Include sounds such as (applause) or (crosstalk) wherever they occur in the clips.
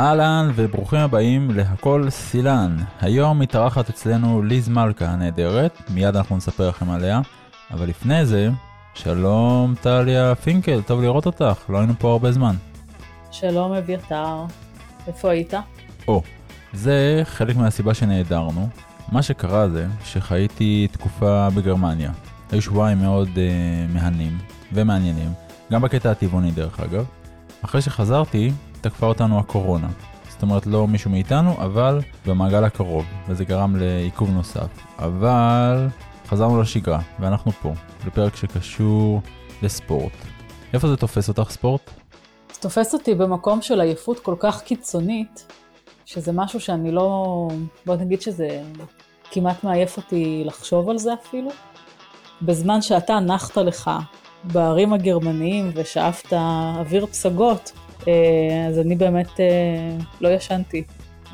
אהלן וברוכים הבאים להכל סילן. היום מתארחת אצלנו ליז מלכה הנהדרת, מיד אנחנו נספר לכם עליה. אבל לפני זה, שלום טליה פינקל, טוב לראות אותך, לא היינו פה הרבה זמן. שלום אביתר, איפה היית? או, זה חלק מהסיבה שנעדרנו. מה שקרה זה שחייתי תקופה בגרמניה. היו שבועיים מאוד uh, מהנים ומעניינים, גם בקטע הטבעוני דרך אגב. אחרי שחזרתי, תקפה אותנו הקורונה. זאת אומרת לא מישהו מאיתנו, אבל במעגל הקרוב, וזה גרם לעיכוב נוסף. אבל חזרנו לשגרה, ואנחנו פה, לפרק שקשור לספורט. איפה זה תופס אותך ספורט? זה תופס אותי במקום של עייפות כל כך קיצונית, שזה משהו שאני לא... בוא נגיד שזה כמעט מעייף אותי לחשוב על זה אפילו. בזמן שאתה נחת לך בערים הגרמניים ושאפת אוויר פסגות, אז אני באמת אה, לא ישנתי.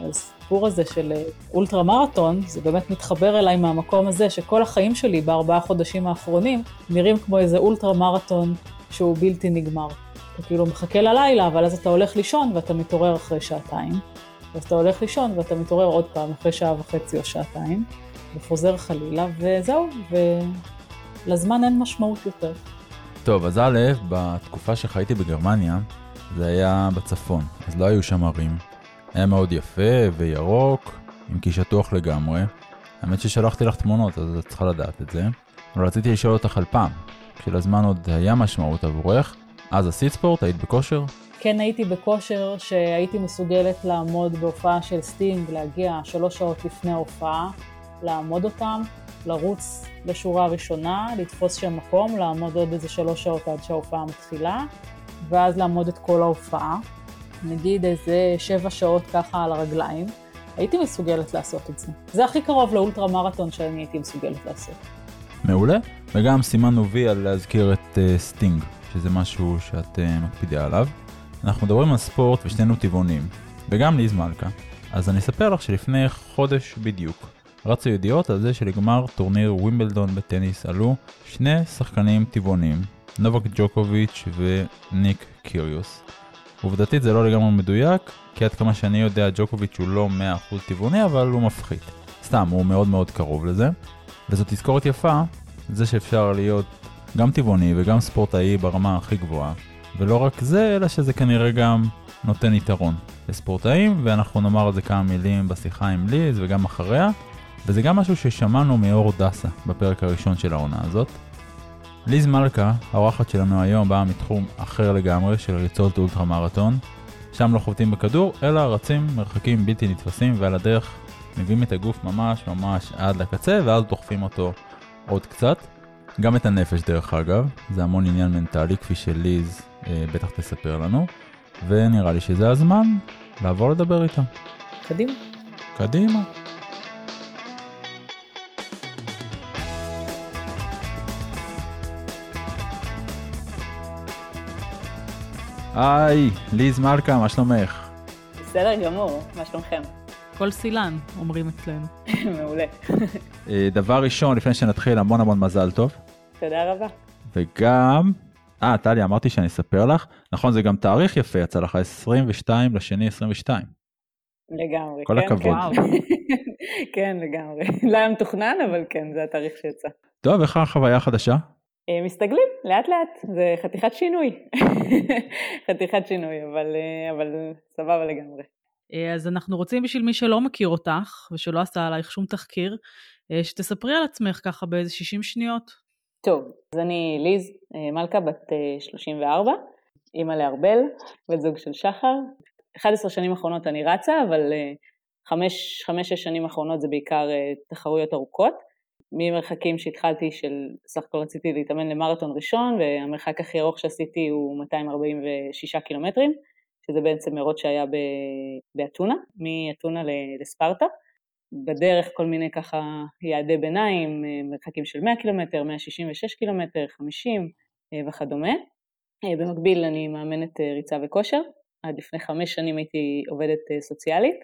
הסיפור הזה של אה, אולטרה מרתון, זה באמת מתחבר אליי מהמקום הזה שכל החיים שלי בארבעה חודשים האחרונים נראים כמו איזה אולטרה מרתון שהוא בלתי נגמר. אתה כאילו מחכה ללילה, אבל אז אתה הולך לישון ואתה מתעורר אחרי שעתיים. ואז אתה הולך לישון ואתה מתעורר עוד פעם אחרי שעה וחצי או שעתיים, וחוזר חלילה, וזהו, ולזמן אין משמעות יותר. טוב, אז א', בתקופה שחייתי בגרמניה, זה היה בצפון, אז לא היו שם הרים. היה מאוד יפה וירוק, אם כי שטוח לגמרי. האמת ששלחתי לך תמונות, אז את צריכה לדעת את זה. אבל רציתי לשאול אותך על פעם, כשלזמן עוד היה משמעות עבורך, אז עשית ספורט? היית בכושר? כן הייתי בכושר שהייתי מסוגלת לעמוד בהופעה של סטינג, להגיע שלוש שעות לפני ההופעה, לעמוד אותם, לרוץ לשורה ראשונה, לתפוס שם מקום, לעמוד עוד איזה שלוש שעות עד שההופעה מתחילה, ואז לעמוד את כל ההופעה. נגיד איזה שבע שעות ככה על הרגליים, הייתי מסוגלת לעשות את זה. זה הכי קרוב לאולטרה מרתון שאני הייתי מסוגלת לעשות. מעולה, וגם סימנו וי על להזכיר את אה, סטינג, שזה משהו שאת אה, מקפידה עליו. אנחנו מדברים על ספורט ושנינו טבעונים, וגם ליז מלכה. אז אני אספר לך שלפני חודש בדיוק, רצו ידיעות על זה שלגמר טורניר ווימבלדון בטניס עלו שני שחקנים טבעונים, נובק ג'וקוביץ' וניק קיריוס. עובדתית זה לא לגמרי מדויק, כי עד כמה שאני יודע ג'וקוביץ' הוא לא 100% טבעוני, אבל הוא מפחית. סתם, הוא מאוד מאוד קרוב לזה. וזאת תזכורת יפה, זה שאפשר להיות גם טבעוני וגם ספורטאי ברמה הכי גבוהה. ולא רק זה, אלא שזה כנראה גם נותן יתרון לספורטאים, ואנחנו נאמר על זה כמה מילים בשיחה עם ליז וגם אחריה. וזה גם משהו ששמענו מאור דסה בפרק הראשון של העונה הזאת. ליז מלכה, האורחת שלנו היום, באה מתחום אחר לגמרי של ריצות אולטרה מרתון. שם לא חובטים בכדור, אלא רצים מרחקים בלתי נתפסים ועל הדרך מביאים את הגוף ממש ממש עד לקצה ואז דוחפים אותו עוד קצת. גם את הנפש דרך אגב, זה המון עניין מנטלי כפי שליז אה, בטח תספר לנו, ונראה לי שזה הזמן לעבור לדבר איתה. קדימה. קדימה. היי, ליז מלכה, מה שלומך? בסדר גמור, מה שלומכם? כל סילן, אומרים אצלנו. (laughs) מעולה. אה, דבר ראשון, לפני שנתחיל, המון המון מזל טוב. תודה רבה. וגם, אה, טלי, אמרתי שאני אספר לך, נכון, זה גם תאריך יפה, יצא לך 22 לשני 22. לגמרי, כל כן, הכבוד. כן. (laughs) כן, לגמרי. לא היה מתוכנן, אבל כן, זה התאריך שיצא. טוב, איך החוויה החדשה? אה, מסתגלים, לאט לאט, זה חתיכת שינוי. (laughs) חתיכת שינוי, אבל, אה, אבל סבבה לגמרי. אה, אז אנחנו רוצים בשביל מי שלא מכיר אותך, ושלא עשה עלייך שום תחקיר, שתספרי על עצמך ככה באיזה 60 שניות. טוב, אז אני ליז מלכה, בת 34, אימא לארבל, בת זוג של שחר. 11 שנים האחרונות אני רצה, אבל 5-6 שנים האחרונות זה בעיקר תחרויות ארוכות. ממרחקים שהתחלתי של, סך הכל רציתי להתאמן למרתון ראשון והמרחק הכי ארוך שעשיתי הוא 246 קילומטרים, שזה בעצם מרוץ שהיה באתונה, מאתונה לספרטה. בדרך כל מיני ככה יעדי ביניים, מרחקים של 100 קילומטר, 166 קילומטר, 50 וכדומה. במקביל אני מאמנת ריצה וכושר, עד לפני חמש שנים הייתי עובדת סוציאלית.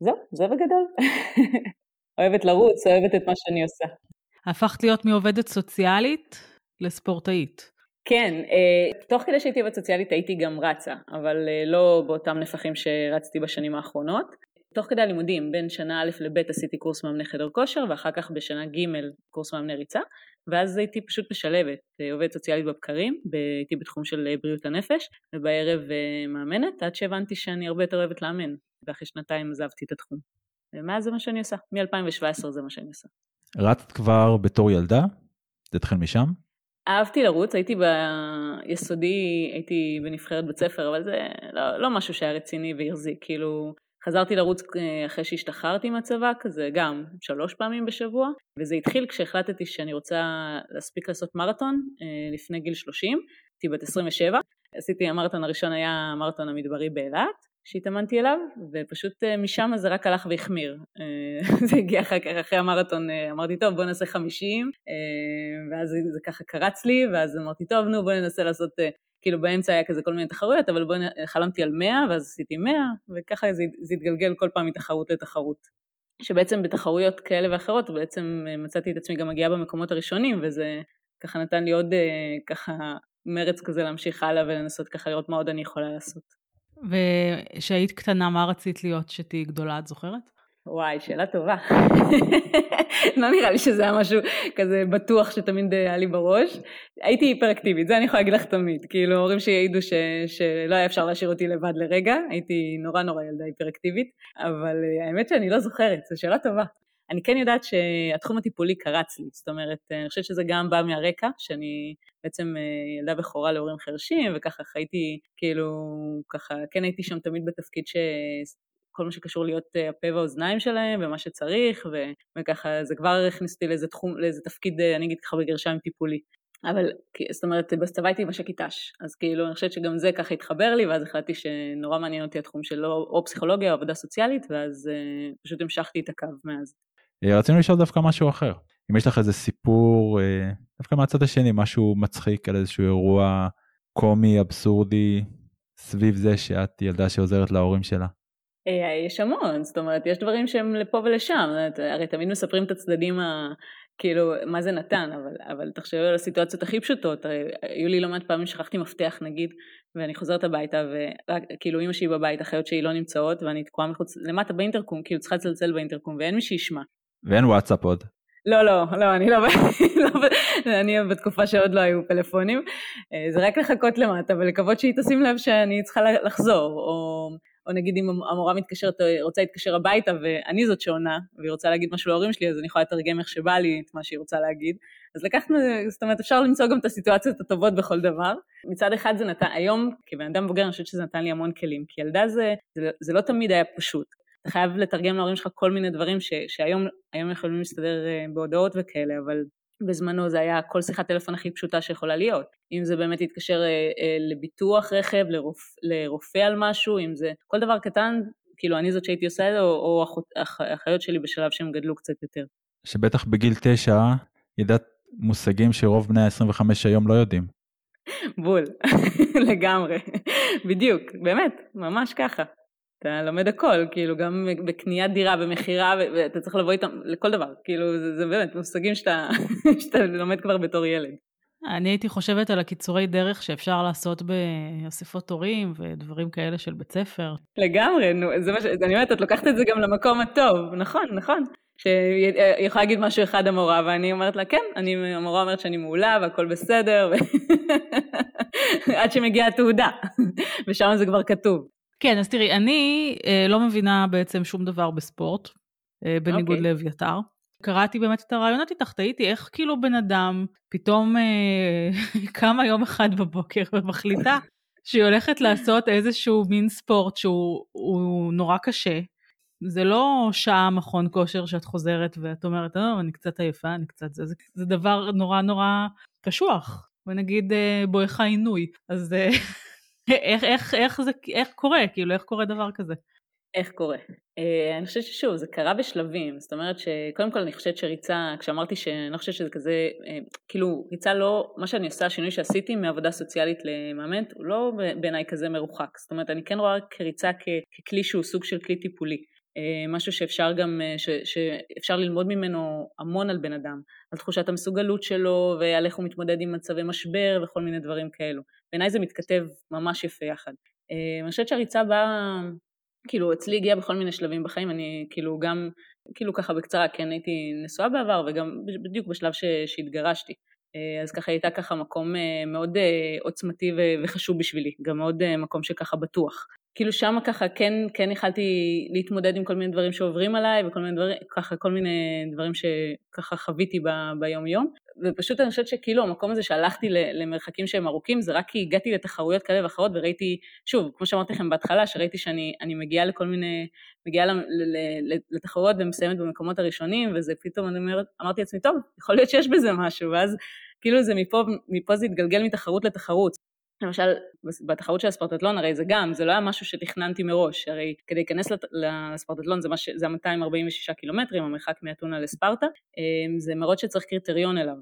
זהו, זה בגדול. (laughs) אוהבת לרוץ, אוהבת את מה שאני עושה. הפכת להיות מעובדת סוציאלית לספורטאית. כן, תוך כדי שהייתי עובדת סוציאלית הייתי גם רצה, אבל לא באותם נפחים שרצתי בשנים האחרונות. תוך כדי הלימודים, בין שנה א' לב' עשיתי קורס מאמני חדר כושר, ואחר כך בשנה ג' קורס מאמני ריצה, ואז הייתי פשוט משלבת, עובדת סוציאלית בבקרים, הייתי בתחום של בריאות הנפש, ובערב מאמנת, עד שהבנתי שאני הרבה יותר אוהבת לאמן, ואחרי שנתיים עזבתי את התחום. ומאז זה מה שאני עושה, מ-2017 זה מה שאני עושה. רצת כבר בתור ילדה? זה התחיל משם? אהבתי לרוץ, הייתי ביסודי, הייתי בנבחרת בית ספר, אבל זה לא, לא משהו שהיה רציני והחזיק, כאילו חזרתי לרוץ אה, אחרי שהשתחררתי מהצבא, כזה גם שלוש פעמים בשבוע, וזה התחיל כשהחלטתי שאני רוצה להספיק לעשות מרתון אה, לפני גיל 30, הייתי בת 27, עשיתי, המרתון הראשון היה המרתון המדברי באילת, שהתאמנתי אליו, ופשוט אה, משם זה רק הלך והחמיר. (laughs) זה הגיע אחר כך, אחרי המרתון, אמרתי, טוב, בוא נעשה 50, ואז זה ככה קרץ לי, ואז אמרתי, טוב, נו, בוא ננסה לעשות כאילו באמצע היה כזה כל מיני תחרויות, אבל בואי, חלמתי על 100 ואז עשיתי 100, וככה זה, זה התגלגל כל פעם מתחרות לתחרות. שבעצם בתחרויות כאלה ואחרות בעצם אה, מצאתי את עצמי גם מגיעה במקומות הראשונים, וזה ככה נתן לי עוד אה, ככה מרץ כזה להמשיך הלאה ולנסות ככה לראות מה עוד אני יכולה לעשות. וכשהיית קטנה, מה רצית להיות שתהיי גדולה, את זוכרת? וואי, שאלה טובה. (laughs) לא נראה לי שזה היה משהו כזה בטוח שתמיד היה לי בראש. הייתי היפראקטיבית, זה אני יכולה להגיד לך תמיד. כאילו, הורים שיעידו ש... שלא היה אפשר להשאיר אותי לבד לרגע, הייתי נורא נורא ילדה היפראקטיבית, אבל אה, האמת שאני לא זוכרת, זו שאלה טובה. אני כן יודעת שהתחום הטיפולי קרץ לי, זאת אומרת, אני חושבת שזה גם בא מהרקע, שאני בעצם אה, ילדה בכורה להורים חרשים, וככה חייתי, כאילו, ככה, כן הייתי שם תמיד בתפקיד ש... כל מה שקשור להיות אה, הפה והאוזניים שלהם ומה שצריך ו, וככה זה כבר הכניס אותי לאיזה תחום, לאיזה תפקיד, אה, אני אגיד ככה בגרשיים טיפולי. אבל זאת אומרת בצבא הייתי מש"קית ת"ש, אז כאילו אני חושבת שגם זה ככה התחבר לי ואז החלטתי שנורא מעניין אותי התחום של או פסיכולוגיה או עבודה סוציאלית ואז אה, פשוט המשכתי את הקו מאז. רצינו לשאול דווקא משהו אחר, אם יש לך איזה סיפור דווקא מהצד השני משהו מצחיק על איזשהו אירוע קומי אבסורדי סביב זה שאת ילדה שעוזרת להורים שלה. אה, יש המון, זאת אומרת, יש דברים שהם לפה ולשם, הרי תמיד מספרים את הצדדים ה... כאילו, מה זה נתן, אבל, אבל תחשבי על הסיטואציות הכי פשוטות, היו לי לא מעט פעמים שכחתי מפתח נגיד, ואני חוזרת הביתה, וכאילו אימא שלי בבית, אחיות שלי לא נמצאות, ואני תקועה מחוץ, למטה באינטרקום, כאילו צריכה לצלצל באינטרקום, ואין מי שישמע. ואין וואטסאפ עוד. לא, לא, לא, אני לא, (laughs) לא, אני בתקופה שעוד לא היו פלאפונים, אה, זה רק לחכות למטה ולקוות שהיא תשים לב שאני צריכה לחזור, או או נגיד אם המורה מתקשרת, רוצה להתקשר הביתה ואני זאת שעונה, והיא רוצה להגיד משהו להורים שלי, אז אני יכולה לתרגם איך שבא לי את מה שהיא רוצה להגיד. אז לקחנו, זאת אומרת, אפשר למצוא גם את הסיטואציות הטובות בכל דבר. מצד אחד זה נתן, היום כבן אדם מבוגר אני חושבת שזה נתן לי המון כלים, כי ילדה זה, זה, זה לא תמיד היה פשוט. אתה חייב לתרגם להורים שלך כל מיני דברים ש, שהיום יכולים להסתדר אה, בהודעות וכאלה, אבל בזמנו זה היה כל שיחת טלפון הכי פשוטה שיכולה להיות. אם זה באמת להתקשר אה, אה, לביטוח רכב, לרופ, לרופא על משהו, אם זה כל דבר קטן, כאילו אני זאת שהייתי עושה את זה, או, או האחיות שלי בשלב שהם גדלו קצת יותר. שבטח בגיל תשע ידעת מושגים שרוב בני ה-25 היום לא יודעים. בול, (laughs) לגמרי, בדיוק, באמת, ממש ככה. אתה לומד הכל, כאילו גם בקניית דירה, במכירה, ואתה צריך לבוא איתם לכל דבר, כאילו זה, זה באמת מושגים שאתה, (laughs) שאתה לומד כבר בתור ילד. אני הייתי חושבת על הקיצורי דרך שאפשר לעשות באספות הורים ודברים כאלה של בית ספר. לגמרי, נו, זה מה ש... אני אומרת, את לוקחת את זה גם למקום הטוב, נכון, נכון. שהיא יכולה להגיד משהו אחד המורה, ואני אומרת לה, כן, אני, המורה אומרת שאני מעולה והכל בסדר, ו... (laughs) עד שמגיעה התעודה, (laughs) ושם זה כבר כתוב. כן, אז תראי, אני אה, לא מבינה בעצם שום דבר בספורט, אה, בניגוד okay. אוקיי. לאביתר. קראתי באמת את הרעיונות איתך, תהיתי איך כאילו בן אדם פתאום אה, (laughs) קמה יום אחד בבוקר ומחליטה שהיא הולכת לעשות איזשהו מין ספורט שהוא נורא קשה. זה לא שעה מכון כושר שאת חוזרת ואת אומרת, לא, אני קצת עייפה, אני קצת זה, זה, זה דבר נורא נורא קשוח. ונגיד אה, בואכה עינוי. אז אה, (laughs) איך, איך, איך זה, איך קורה, כאילו, איך קורה דבר כזה? איך קורה? Uh, אני חושבת ששוב, זה קרה בשלבים, זאת אומרת שקודם כל אני חושבת שריצה, כשאמרתי שאני לא חושבת שזה כזה, uh, כאילו ריצה לא, מה שאני עושה, השינוי שעשיתי מעבודה סוציאלית למאמנת, הוא לא בעיניי כזה מרוחק, זאת אומרת אני כן רואה כריצה כ, ככלי שהוא סוג של כלי טיפולי. משהו שאפשר גם, ש, שאפשר ללמוד ממנו המון על בן אדם, על תחושת המסוגלות שלו ועל איך הוא מתמודד עם מצבי משבר וכל מיני דברים כאלו. בעיניי זה מתכתב ממש יפה יחד. אני חושבת שהריצה באה, כאילו אצלי הגיעה בכל מיני שלבים בחיים, אני כאילו גם, כאילו ככה בקצרה, כן הייתי נשואה בעבר וגם בדיוק בשלב ש, שהתגרשתי. אה, אז ככה הייתה ככה מקום אה, מאוד אה, עוצמתי וחשוב בשבילי, גם מאוד מקום שככה בטוח. כאילו שם ככה כן, כן יכלתי להתמודד עם כל מיני דברים שעוברים עליי וכל מיני דברים, ככה כל מיני דברים שככה חוויתי ב, ביום יום. ופשוט אני חושבת שכאילו המקום הזה שהלכתי למרחקים שהם ארוכים זה רק כי הגעתי לתחרויות כאלה ואחרות וראיתי, שוב, כמו שאמרתי לכם בהתחלה, שראיתי שאני מגיעה לכל מיני, מגיעה לתחרויות ומסיימת במקומות הראשונים וזה פתאום אני אומרת, אמרתי לעצמי, טוב, יכול להיות שיש בזה משהו, ואז כאילו זה מפה, מפה זה התגלגל מתחרות לתחרות. למשל, בתחרות של הספרטטלון הרי זה גם, זה לא היה משהו שתכננתי מראש, הרי כדי להיכנס לספרטטלון זה, מש, זה 246 קילומטרים, המרחק מאתונה לספרטה, אמ, זה מרוץ שצריך קריטריון אליו.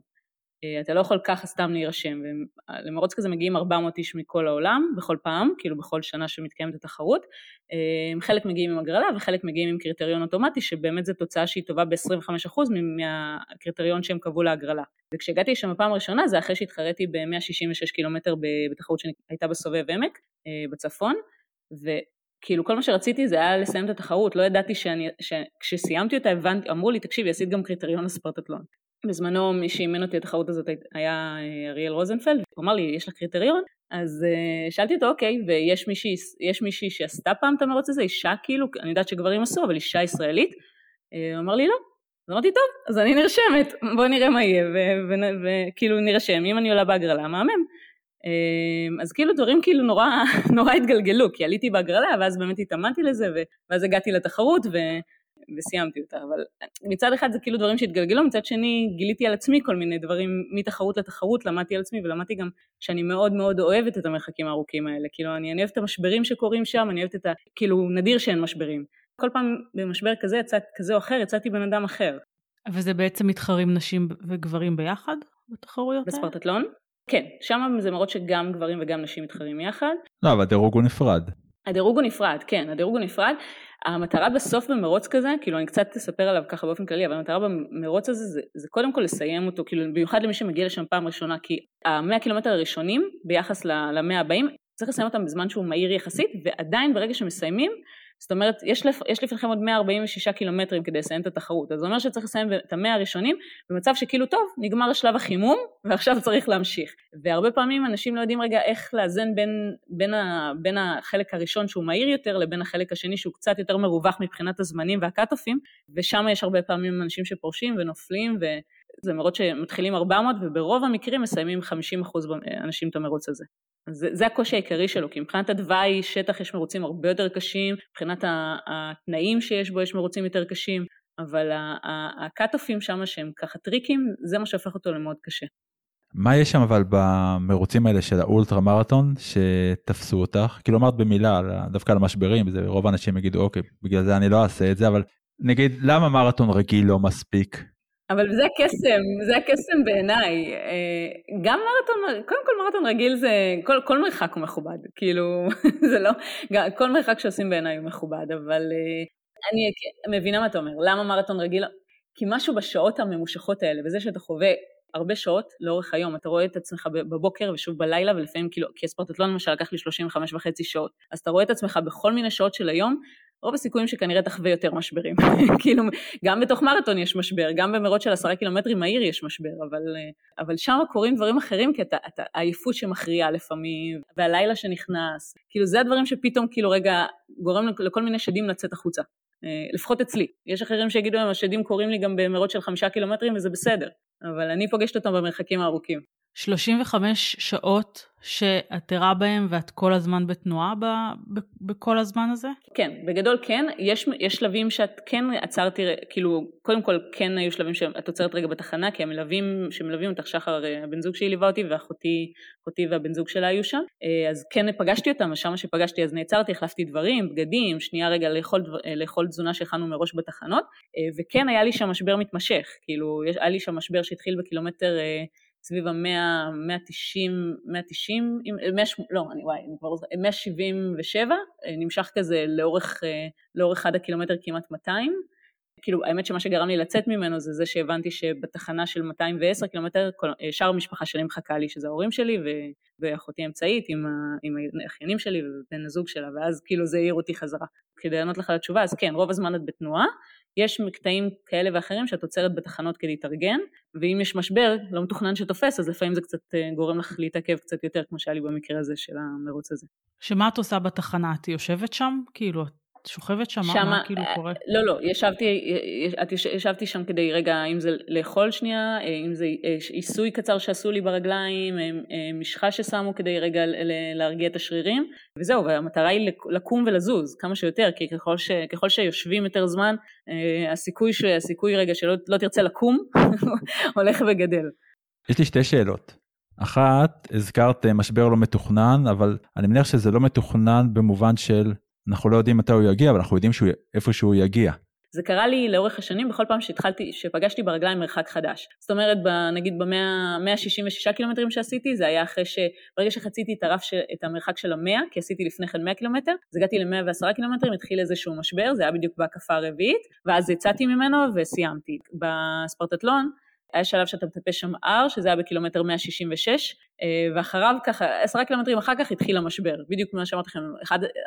אה, אתה לא יכול ככה סתם להירשם, ולמרוץ כזה מגיעים 400 איש מכל העולם, בכל פעם, כאילו בכל שנה שמתקיימת התחרות, אה, חלק מגיעים עם הגרלה וחלק מגיעים עם קריטריון אוטומטי, שבאמת זו תוצאה שהיא טובה ב-25% מהקריטריון שהם קבעו להגרלה. וכשהגעתי לשם בפעם הראשונה זה אחרי שהתחרתי ב-166 קילומטר בתחרות שהייתה בסובב עמק, אה, בצפון, ו... כאילו כל מה שרציתי זה היה לסיים את התחרות, לא ידעתי שאני, שכשסיימתי אותה הבנתי, אמרו לי תקשיבי עשית גם קריטריון לספרטטלון. בזמנו מי שאימן אותי את התחרות הזאת היה אה, אריאל רוזנפלד, הוא אמר לי יש לך קריטריון? אז uh, שאלתי אותו אוקיי, ויש מישהי, מישהי שעשתה פעם את המרוץ הזה, אישה כאילו, אני יודעת שגברים עשו, אבל אישה ישראלית? Uh, הוא אמר לי לא. אז אמרתי טוב, אז אני נרשמת, בוא נראה מה יהיה, וכאילו נרשם, אם אני עולה בהגרלה, מהמם. אז כאילו דברים כאילו נורא, (laughs) נורא התגלגלו, כי עליתי בהגרלה, ואז באמת התאמנתי לזה, ואז הגעתי לתחרות, ו... וסיימתי אותה, אבל מצד אחד זה כאילו דברים שהתגלגלו, מצד שני גיליתי על עצמי כל מיני דברים מתחרות לתחרות, למדתי על עצמי ולמדתי גם שאני מאוד מאוד אוהבת את המרחקים הארוכים האלה, כאילו אני, אני אוהבת את המשברים שקורים שם, אני אוהבת את ה... כאילו נדיר שאין משברים. כל פעם במשבר כזה, יצא, כזה או אחר, יצאתי בן אדם אחר. וזה בעצם מתחרים נשים וגברים ביחד בתחרויות האלה? בספרטטלון? כן, שם זה מראות שגם גברים וגם נשים מתחרים יחד. לא, אבל הדירוג הוא נפרד. הדירוג הוא נפרד, כן, הדירוג הוא נפרד. המטרה בסוף במרוץ כזה, כאילו אני קצת אספר עליו ככה באופן כללי, אבל המטרה במרוץ הזה זה, זה קודם כל לסיים אותו, כאילו במיוחד למי שמגיע לשם פעם ראשונה, כי המאה קילומטר הראשונים ביחס למאה הבאים, צריך לסיים אותם בזמן שהוא מהיר יחסית, ועדיין ברגע שמסיימים, זאת אומרת, יש, לפ, יש לפניכם עוד 146 קילומטרים כדי לסיים את התחרות, אז זה אומר שצריך לסיים את המאה הראשונים במצב שכאילו טוב, נגמר השלב החימום (laughs) ועכשיו צריך להמשיך. והרבה פעמים אנשים לא יודעים רגע איך לאזן בין, בין, ה, בין החלק הראשון שהוא מהיר יותר לבין החלק השני שהוא קצת יותר מרווח מבחינת הזמנים והקאט-אופים, ושם יש הרבה פעמים אנשים שפורשים ונופלים וזה מרוץ שמתחילים 400 וברוב המקרים מסיימים 50% אנשים את המרוץ הזה. זה, זה הקושי העיקרי שלו, כי מבחינת התוואי שטח יש מרוצים הרבה יותר קשים, מבחינת התנאים שיש בו יש מרוצים יותר קשים, אבל הקאט-אופים שם שהם ככה טריקים, זה מה שהופך אותו למאוד קשה. מה יש שם אבל במרוצים האלה של האולטרה מרתון שתפסו אותך? כאילו אמרת במילה דווקא על המשברים, זה רוב האנשים יגידו אוקיי בגלל זה אני לא אעשה את זה, אבל נגיד למה מרתון רגיל לא מספיק? אבל זה הקסם, זה הקסם בעיניי. אה, גם מרתון, קודם כל מרתון רגיל זה, כל, כל מרחק הוא מכובד, כאילו, (laughs) זה לא, כל מרחק שעושים בעיניי הוא מכובד, אבל אה, אני מבינה מה אתה אומר, למה מרתון רגיל? כי משהו בשעות הממושכות האלה, וזה שאתה חווה הרבה שעות לאורך היום, אתה רואה את עצמך בבוקר ושוב בלילה, ולפעמים כאילו, כי הספורטטלון למשל לקח לי 35 וחצי שעות, אז אתה רואה את עצמך בכל מיני שעות של היום, רוב הסיכויים שכנראה תחווה יותר משברים. (laughs) כאילו, גם בתוך מרתון יש משבר, גם במרוץ של עשרה קילומטרים מהיר יש משבר, אבל, אבל שם קורים דברים אחרים, כי אתה, אתה, העייפות שמכריעה לפעמים, והלילה שנכנס, כאילו זה הדברים שפתאום כאילו רגע גורם לכל מיני שדים לצאת החוצה. אה, לפחות אצלי. יש אחרים שיגידו להם, השדים קורים לי גם במרוץ של חמישה קילומטרים וזה בסדר, אבל אני פוגשת אותם במרחקים הארוכים. 35 שעות שאת ערה בהם ואת כל הזמן בתנועה ב, ב, בכל הזמן הזה? כן, בגדול כן. יש, יש שלבים שאת כן עצרתי, כאילו, קודם כל כן היו שלבים שאת עוצרת רגע בתחנה, כי המלווים שמלווים אותך, שחר, הבן זוג שלי ליווה אותי, ואחותי אחותי והבן זוג שלה היו שם. אה, אז כן פגשתי אותם, ושם שפגשתי אז נעצרתי, החלפתי דברים, בגדים, שנייה רגע לאכול, אה, לאכול תזונה שהכנו מראש בתחנות, אה, וכן היה לי שם משבר מתמשך, כאילו, היה לי שם משבר שהתחיל בקילומטר סביב המאה, 190, 190, 100, לא, אני וואי, אני כבר 177, נמשך כזה לאורך, לאורך עד הקילומטר כמעט 200. כאילו האמת שמה שגרם לי לצאת ממנו זה זה שהבנתי שבתחנה של 210 קילומטר שאר המשפחה שלי מחכה לי שזה ההורים שלי ו... ואחותי האמצעית עם, ה... עם האחיינים שלי ובן הזוג שלה ואז כאילו זה העיר אותי חזרה. כדי לענות לך לתשובה אז כן רוב הזמן את בתנועה יש מקטעים כאלה ואחרים שאת עוצרת בתחנות כדי להתארגן ואם יש משבר לא מתוכנן שתופס אז לפעמים זה קצת אה, גורם לך להתעכב קצת יותר כמו שהיה לי במקרה הזה של המרוץ הזה. שמה את עושה בתחנה? את יושבת שם? כאילו את שוכבת שם? שמה, מה כאילו קורה? לא, לא, ישבתי, את ישבתי שם כדי רגע, אם זה לאכול שנייה, אם זה עיסוי קצר שעשו לי ברגליים, משחה ששמו כדי רגע להרגיע את השרירים, וזהו, והמטרה היא לקום ולזוז כמה שיותר, כי ככל, ש, ככל שיושבים יותר זמן, הסיכוי, ש, הסיכוי רגע שלא לא תרצה לקום (laughs) הולך וגדל. יש לי שתי שאלות. אחת, הזכרת משבר לא מתוכנן, אבל אני מניח שזה לא מתוכנן במובן של אנחנו לא יודעים מתי הוא יגיע, אבל אנחנו יודעים שהוא, איפה שהוא יגיע. זה קרה לי לאורך השנים בכל פעם שהתחלתי, שפגשתי ברגליים מרחק חדש. זאת אומרת, ב, נגיד ב-166 קילומטרים שעשיתי, זה היה אחרי שברגע שחציתי את הרף, ש, את המרחק של המאה, כי עשיתי לפני כן 100 קילומטר, אז הגעתי ל-110 קילומטרים, התחיל איזשהו משבר, זה היה בדיוק בהקפה הרביעית, ואז יצאתי ממנו וסיימתי. בספרטטלון, היה שלב שאתה מטפס שם R, שזה היה בקילומטר 166, אה, ואחריו ככה, עשרה קילומטרים אחר כך התחיל המשבר, בדיוק כמו שאמרתי לכם,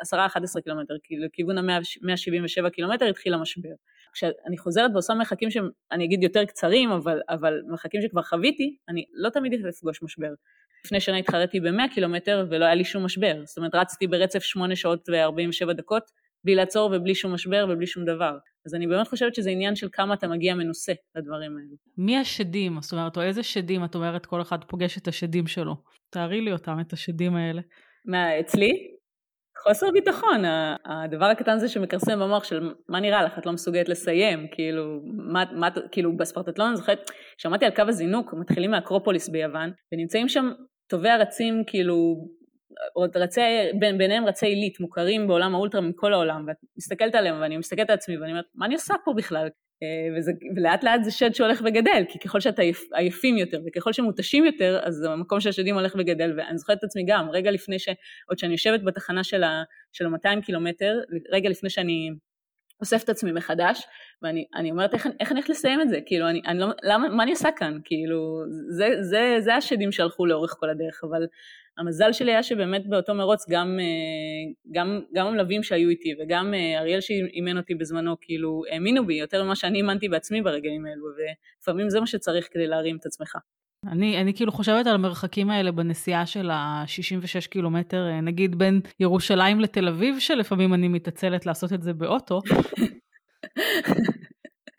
עשרה, אחד עשרה קילומטר, כאילו לכיוון ה-177 קילומטר התחיל המשבר. כשאני חוזרת ועושה מרחקים שאני אגיד יותר קצרים, אבל, אבל מרחקים שכבר חוויתי, אני לא תמיד אפגוש משבר. לפני שנה התחרתי ב-100 קילומטר ולא היה לי שום משבר, זאת אומרת רצתי ברצף 8 שעות ו-47 דקות, בלי לעצור ובלי שום משבר ובלי שום דבר. אז אני באמת חושבת שזה עניין של כמה אתה מגיע מנוסה לדברים האלו. מי השדים? זאת אומרת, או איזה שדים את אומרת כל אחד פוגש את השדים שלו? תארי לי אותם, את השדים האלה. מה, אצלי? חוסר ביטחון, הדבר הקטן זה שמכרסם במוח של מה נראה לך, את לא מסוגלת לסיים, כאילו, מה, מה, כאילו בספרטטלון, אני זוכרת, שמעתי על קו הזינוק, מתחילים מאקרופוליס ביוון, ונמצאים שם טובי הרצים, כאילו, עוד רצי, בין, ביניהם רצי עילית מוכרים בעולם האולטרה מכל העולם, ואת מסתכלת עליהם ואני מסתכלת על עצמי ואני אומרת, מה אני עושה פה בכלל? אה, וזה, ולאט לאט זה שד שהולך וגדל, כי ככל שאתה עייפ, עייפים יותר וככל שמותשים יותר, אז המקום של השדים הולך וגדל, ואני זוכרת את עצמי גם, רגע לפני ש... עוד שאני יושבת בתחנה של ה-200 קילומטר, רגע לפני שאני אוסף את עצמי מחדש, ואני אומרת איך, איך אני הולכת לסיים את זה, כאילו, אני, אני לא, למה, מה אני עושה כאן, כאילו, זה, זה, זה השדים שהלכו לאורך כל הדרך, אבל המזל שלי היה שבאמת באותו מרוץ גם, אה, גם, גם המלווים שהיו איתי וגם אה, אריאל שאימן אותי בזמנו, כאילו, האמינו בי יותר ממה שאני האמנתי בעצמי ברגעים האלו, ולפעמים זה מה שצריך כדי להרים את עצמך. אני, אני כאילו חושבת על המרחקים האלה בנסיעה של ה-66 קילומטר, אה, נגיד בין ירושלים לתל אביב, שלפעמים אני מתעצלת לעשות את זה באוטו.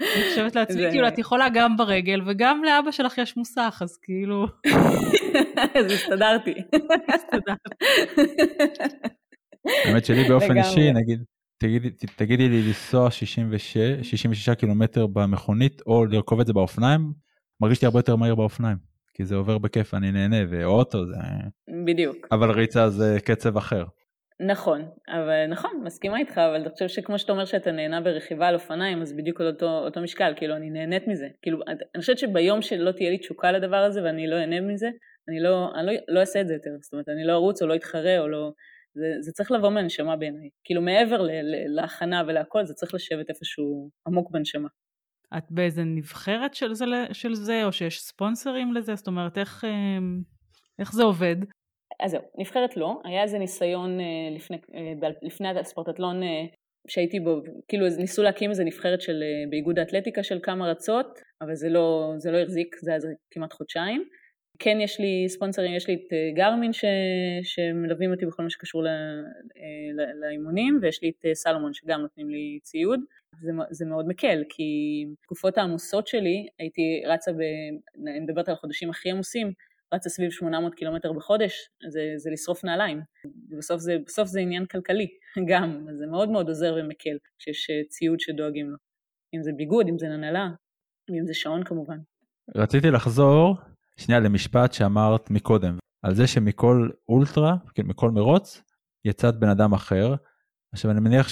אני חושבת לעצמי, כאילו, את יכולה גם ברגל, וגם לאבא שלך יש מוסך, אז כאילו... (laughs) אז הסתדרתי. האמת שלי באופן אישי, נגיד, תגידי, תגידי לי לנסוע 66, 66 קילומטר במכונית, או לרכוב את זה באופניים, מרגיש לי הרבה יותר מהיר באופניים. כי זה עובר בכיף, אני נהנה, ואוטו זה... בדיוק. אבל ריצה זה קצב אחר. נכון, אבל נכון, מסכימה איתך, אבל אתה חושב שכמו שאתה אומר שאתה נהנה ברכיבה על אופניים, אז בדיוק על אותו, אותו משקל, כאילו אני נהנית מזה. כאילו, אני חושבת שביום שלא תהיה לי תשוקה לדבר הזה ואני לא אהנה מזה, אני לא, אני לא, לא אעשה את זה יותר. זאת אומרת, אני לא ארוץ או לא אתחרה או לא... זה, זה צריך לבוא מהנשמה בעיניי. כאילו מעבר ל, ל, להכנה ולהכל, זה צריך לשבת איפשהו עמוק בנשמה. את באיזה נבחרת של זה, של זה, או שיש ספונסרים לזה? זאת אומרת, איך, אמ, איך זה עובד? אז זהו, נבחרת לא, היה איזה ניסיון אה, לפני, אה, לפני הספורטטלון אה, שהייתי בו, כאילו ניסו להקים איזה נבחרת של, באיגוד האתלטיקה של כמה רצות, אבל זה לא, זה לא החזיק, זה היה כמעט חודשיים. כן יש לי ספונסרים, יש לי את גרמין ש, שמלווים אותי בכל מה שקשור לאימונים, ויש לי את סלומון שגם נותנים לי ציוד. זה, זה מאוד מקל, כי תקופות העמוסות שלי, הייתי רצה, ב, אני מדברת על החודשים הכי עמוסים, רצה סביב 800 קילומטר בחודש, זה, זה לשרוף נעליים. בסוף זה, בסוף זה עניין כלכלי (laughs) גם, אז זה מאוד מאוד עוזר ומקל כשיש אה, ציוד שדואגים לו. אם זה ביגוד, אם זה ננהלה, ואם זה שעון כמובן. רציתי לחזור שנייה למשפט שאמרת מקודם, על זה שמכל אולטרה, כן, מכל מרוץ, יצאת בן אדם אחר. עכשיו אני מניח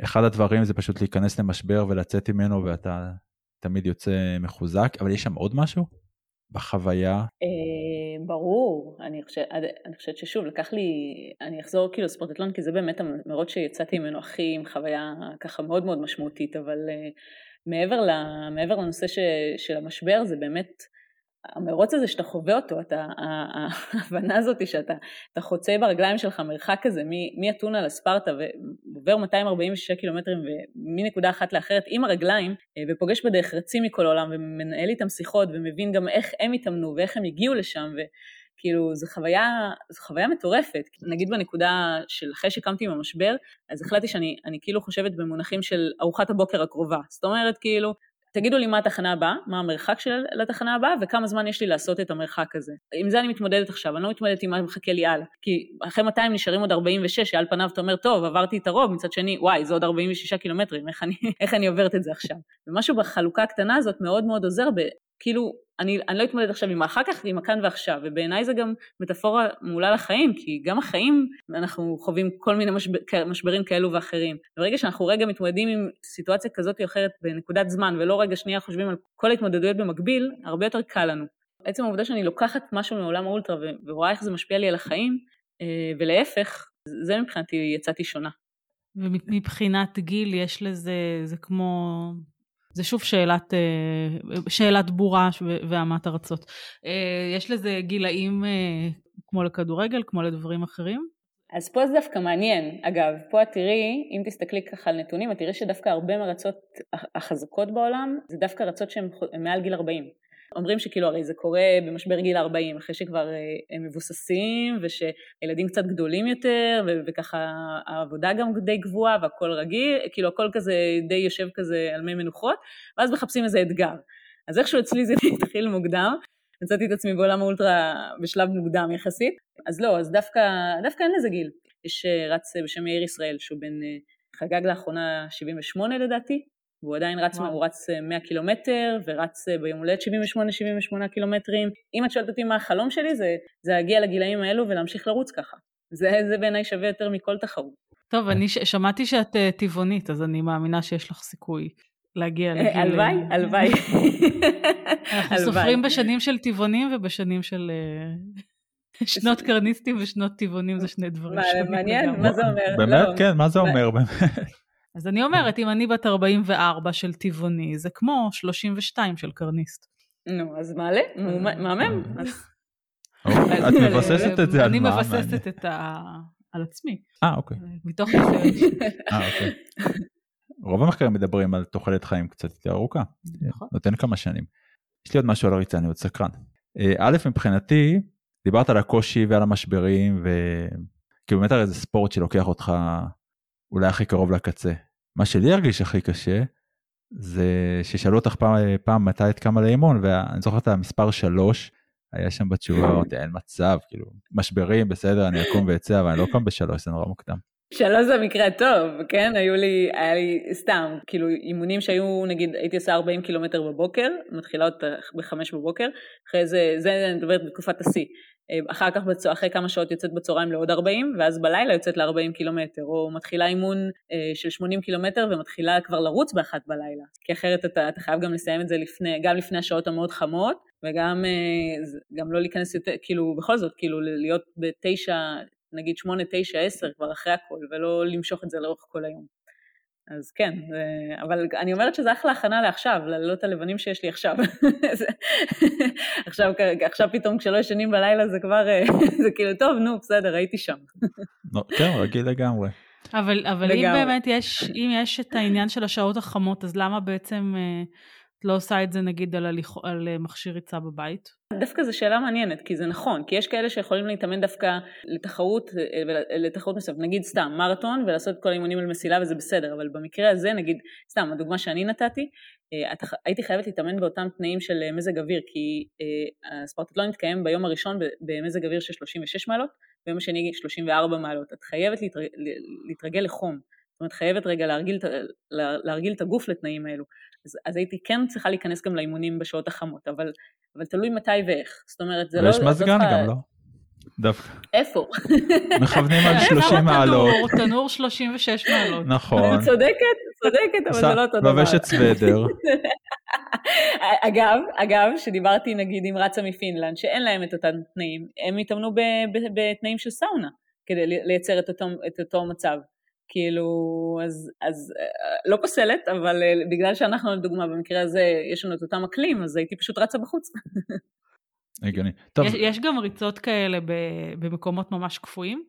שאחד הדברים זה פשוט להיכנס למשבר ולצאת ממנו ואתה תמיד יוצא מחוזק, אבל יש שם עוד משהו? בחוויה? אה, ברור, אני חושבת, ששוב, לקח לי, אני אחזור כאילו לספורטטלון, כי זה באמת המרוץ שיצאתי ממנו הכי עם חוויה ככה מאוד מאוד משמעותית, אבל אה, מעבר, לנושא של המשבר, זה באמת המרוץ הזה שאתה חווה אותו, אתה, ההבנה הזאת שאתה חוצה ברגליים שלך מרחק כזה מאתונה לספרטה ועובר 246 קילומטרים מנקודה אחת לאחרת עם הרגליים אה, ופוגש בדרך רצים מכל העולם ומנהל איתם שיחות ומבין גם איך הם התאמנו ואיך הם הגיעו לשם וכאילו זו חוויה, זו חוויה מטורפת. נגיד בנקודה של אחרי שקמתי עם המשבר, אז החלטתי שאני כאילו חושבת במונחים של ארוחת הבוקר הקרובה. זאת אומרת כאילו תגידו לי מה התחנה הבאה, מה המרחק של לתחנה הבאה וכמה זמן יש לי לעשות את המרחק הזה. עם זה אני מתמודדת עכשיו, אני לא מתמודדת עם מה מחכה לי הלאה. כי אחרי 200 נשארים עוד 46, שעל פניו אתה אומר, טוב, עברתי את הרוב, מצד שני, וואי, זה עוד 46 קילומטרים, איך אני, (laughs) איך אני עוברת את זה עכשיו? ומשהו בחלוקה הקטנה הזאת מאוד מאוד עוזר, כאילו, אני, אני לא אתמודד עכשיו עם האחר כך, עם הכאן ועכשיו, ובעיניי זה גם מטאפורה מעולה לחיים, כי גם החיים, אנחנו חווים כל מיני משבר, משברים כאלו ואחרים. ברגע שאנחנו רגע מתמודדים עם סיטואציה כזאת או אחרת בנקודת זמן, ולא רגע שנייה חושבים על כל ההתמודדויות במקביל, הרבה יותר קל לנו. עצם העובדה שאני לוקחת משהו מעולם האולטרה ורואה איך זה משפיע לי על החיים, אה, ולהפך, זה מבחינתי יצאתי שונה. ומבחינת גיל יש לזה, זה כמו זה שוב שאלת, אה, שאלת בורה ואמת ארצות. אה, יש לזה גילאים אה, כמו לכדורגל, כמו לדברים אחרים? אז פה זה דווקא מעניין. אגב, פה את תראי, אם תסתכלי ככה על נתונים, את תראי שדווקא הרבה מהרצות החזקות בעולם, זה דווקא רצות שהן מעל גיל 40. אומרים שכאילו הרי זה קורה במשבר גיל 40, אחרי שכבר אה, הם מבוססים ושהילדים קצת גדולים יותר וככה העבודה גם די גבוהה והכל רגיל, כאילו הכל כזה די יושב כזה על מי מנוחות, ואז מחפשים איזה אתגר. אז איכשהו אצלי זה (laughs) התחיל מוקדם, מצאתי את עצמי בעולם האולטרה בשלב מוקדם יחסית, אז לא, אז דווקא, דווקא אין לזה גיל. יש אה, רץ בשם מאיר ישראל שהוא בן, אה, חגג לאחרונה 78 לדעתי, והוא עדיין רץ, וואו. הוא רץ 100 אה, קילומטר ורץ אה, ביום הולדת 78-78 קילומטרים. אם את שואלת אותי מה החלום שלי זה, זה להגיע לגילאים האלו ולהמשיך לרוץ ככה. זה, זה בעיניי שווה יותר מכל תחרות. טוב, אני ש- שמעתי שאת uh, טבעונית, אז אני מאמינה שיש לך סיכוי להגיע לגיל... הלוואי, הלוואי. (laughs) אנחנו סופרים בשנים של טבעונים ובשנים של... (laughs) שנות קרניסטים ושנות טבעונים זה שני דברים שונים. מעניין, מה זה אומר? באמת? לא. כן, מה זה אומר באמת? אז אני אומרת, אם אני בת 44 של טבעוני, זה כמו 32 של קרניסט. נו, אז מעלה, מהמם. אוקיי, את מבססת את זה על מה? אני מבססת את ה... על עצמי. אה, אוקיי. מתוך ניסיון. אה, אוקיי. רוב המחקרים מדברים על תוחלת חיים קצת יותר ארוכה. נכון. נותן כמה שנים. יש לי עוד משהו על הריצה, אני עוד סקרן. אה, א', מבחינתי, דיברת על הקושי ועל המשברים, וכאילו באמת הרי זה ספורט שלוקח אותך אולי הכי קרוב לקצה. מה שלי הרגיש הכי קשה, זה ששאלו אותך פעם, פעם מתי את קמה לאימון, ואני זוכר את המספר 3, היה שם בתשובה, אמרתי, אין מצב, כאילו, משברים, בסדר, אני אקום ואצא, אבל אני לא קם בשלוש, זה נורא מוקדם. שלוש זה המקרה הטוב, כן? היו לי, היה לי סתם, כאילו אימונים שהיו, נגיד, הייתי עושה 40 קילומטר בבוקר, מתחילה אותה בחמש בבוקר, אחרי זה, זה אני מדברת בתקופת השיא. אה, אחר כך בצוע, אחרי כמה שעות יוצאת בצהריים לעוד 40 ואז בלילה יוצאת ל-40 קילומטר או מתחילה אימון אה, של 80 קילומטר ומתחילה כבר לרוץ באחת בלילה כי אחרת אתה, אתה חייב גם לסיים את זה לפני, גם לפני השעות המאוד חמות וגם אה, לא להיכנס יותר, כאילו בכל זאת כאילו להיות בתשע נגיד שמונה, תשע, עשר כבר אחרי הכל ולא למשוך את זה לאורך כל היום. אז כן, זה, אבל אני אומרת שזה אחלה הכנה לעכשיו, ללילות הלבנים שיש לי עכשיו. עכשיו, עכשיו פתאום כשלא ישנים בלילה זה כבר, זה כאילו, טוב, נו, בסדר, הייתי שם. לא, כן, רגיל לגמרי. אבל, אבל אם באמת יש, אם יש את העניין של השעות החמות, אז למה בעצם אה, את לא עושה את זה נגיד על, הליכ... על אה, מכשיר ריצה בבית? דווקא זו שאלה מעניינת, כי זה נכון, כי יש כאלה שיכולים להתאמן דווקא לתחרות, אה, לתחרות מסוימת, נגיד סתם מרתון ולעשות את כל האימונים על מסילה וזה בסדר, אבל במקרה הזה נגיד, סתם הדוגמה שאני נתתי, אה, הייתי חייבת להתאמן באותם תנאים של מזג אוויר, כי הספרטטלון התקיים ביום הראשון במזג אוויר של 36 מעלות, ביום השני 34 מעלות, את חייבת להתרגל לחום, זאת אומרת חייבת רגע להרגיל, להרגיל את הגוף לתנאים האלו. אז, אז הייתי כן צריכה להיכנס גם לאימונים בשעות החמות, אבל, אבל תלוי מתי ואיך. זאת אומרת, זה לא... ויש מזגן גם, לא? דווקא. איפה? מכוונים על (laughs) 30 מעלות. תנור 36 מעלות. נכון. אני צודקת, צודקת, אבל זה לא אותו דבר. לובשת סוודר. (laughs) אגב, אגב, שדיברתי נגיד עם רצה מפינלנד, שאין להם את אותם תנאים, הם התאמנו בתנאים של סאונה, כדי לייצר את אותו, את אותו מצב. כאילו, אז, אז לא פוסלת, אבל בגלל שאנחנו לדוגמה במקרה הזה יש לנו את אותם אקלים, אז הייתי פשוט רצה בחוץ. (laughs) הגיוני. טוב. יש, יש גם ריצות כאלה במקומות ממש קפואים?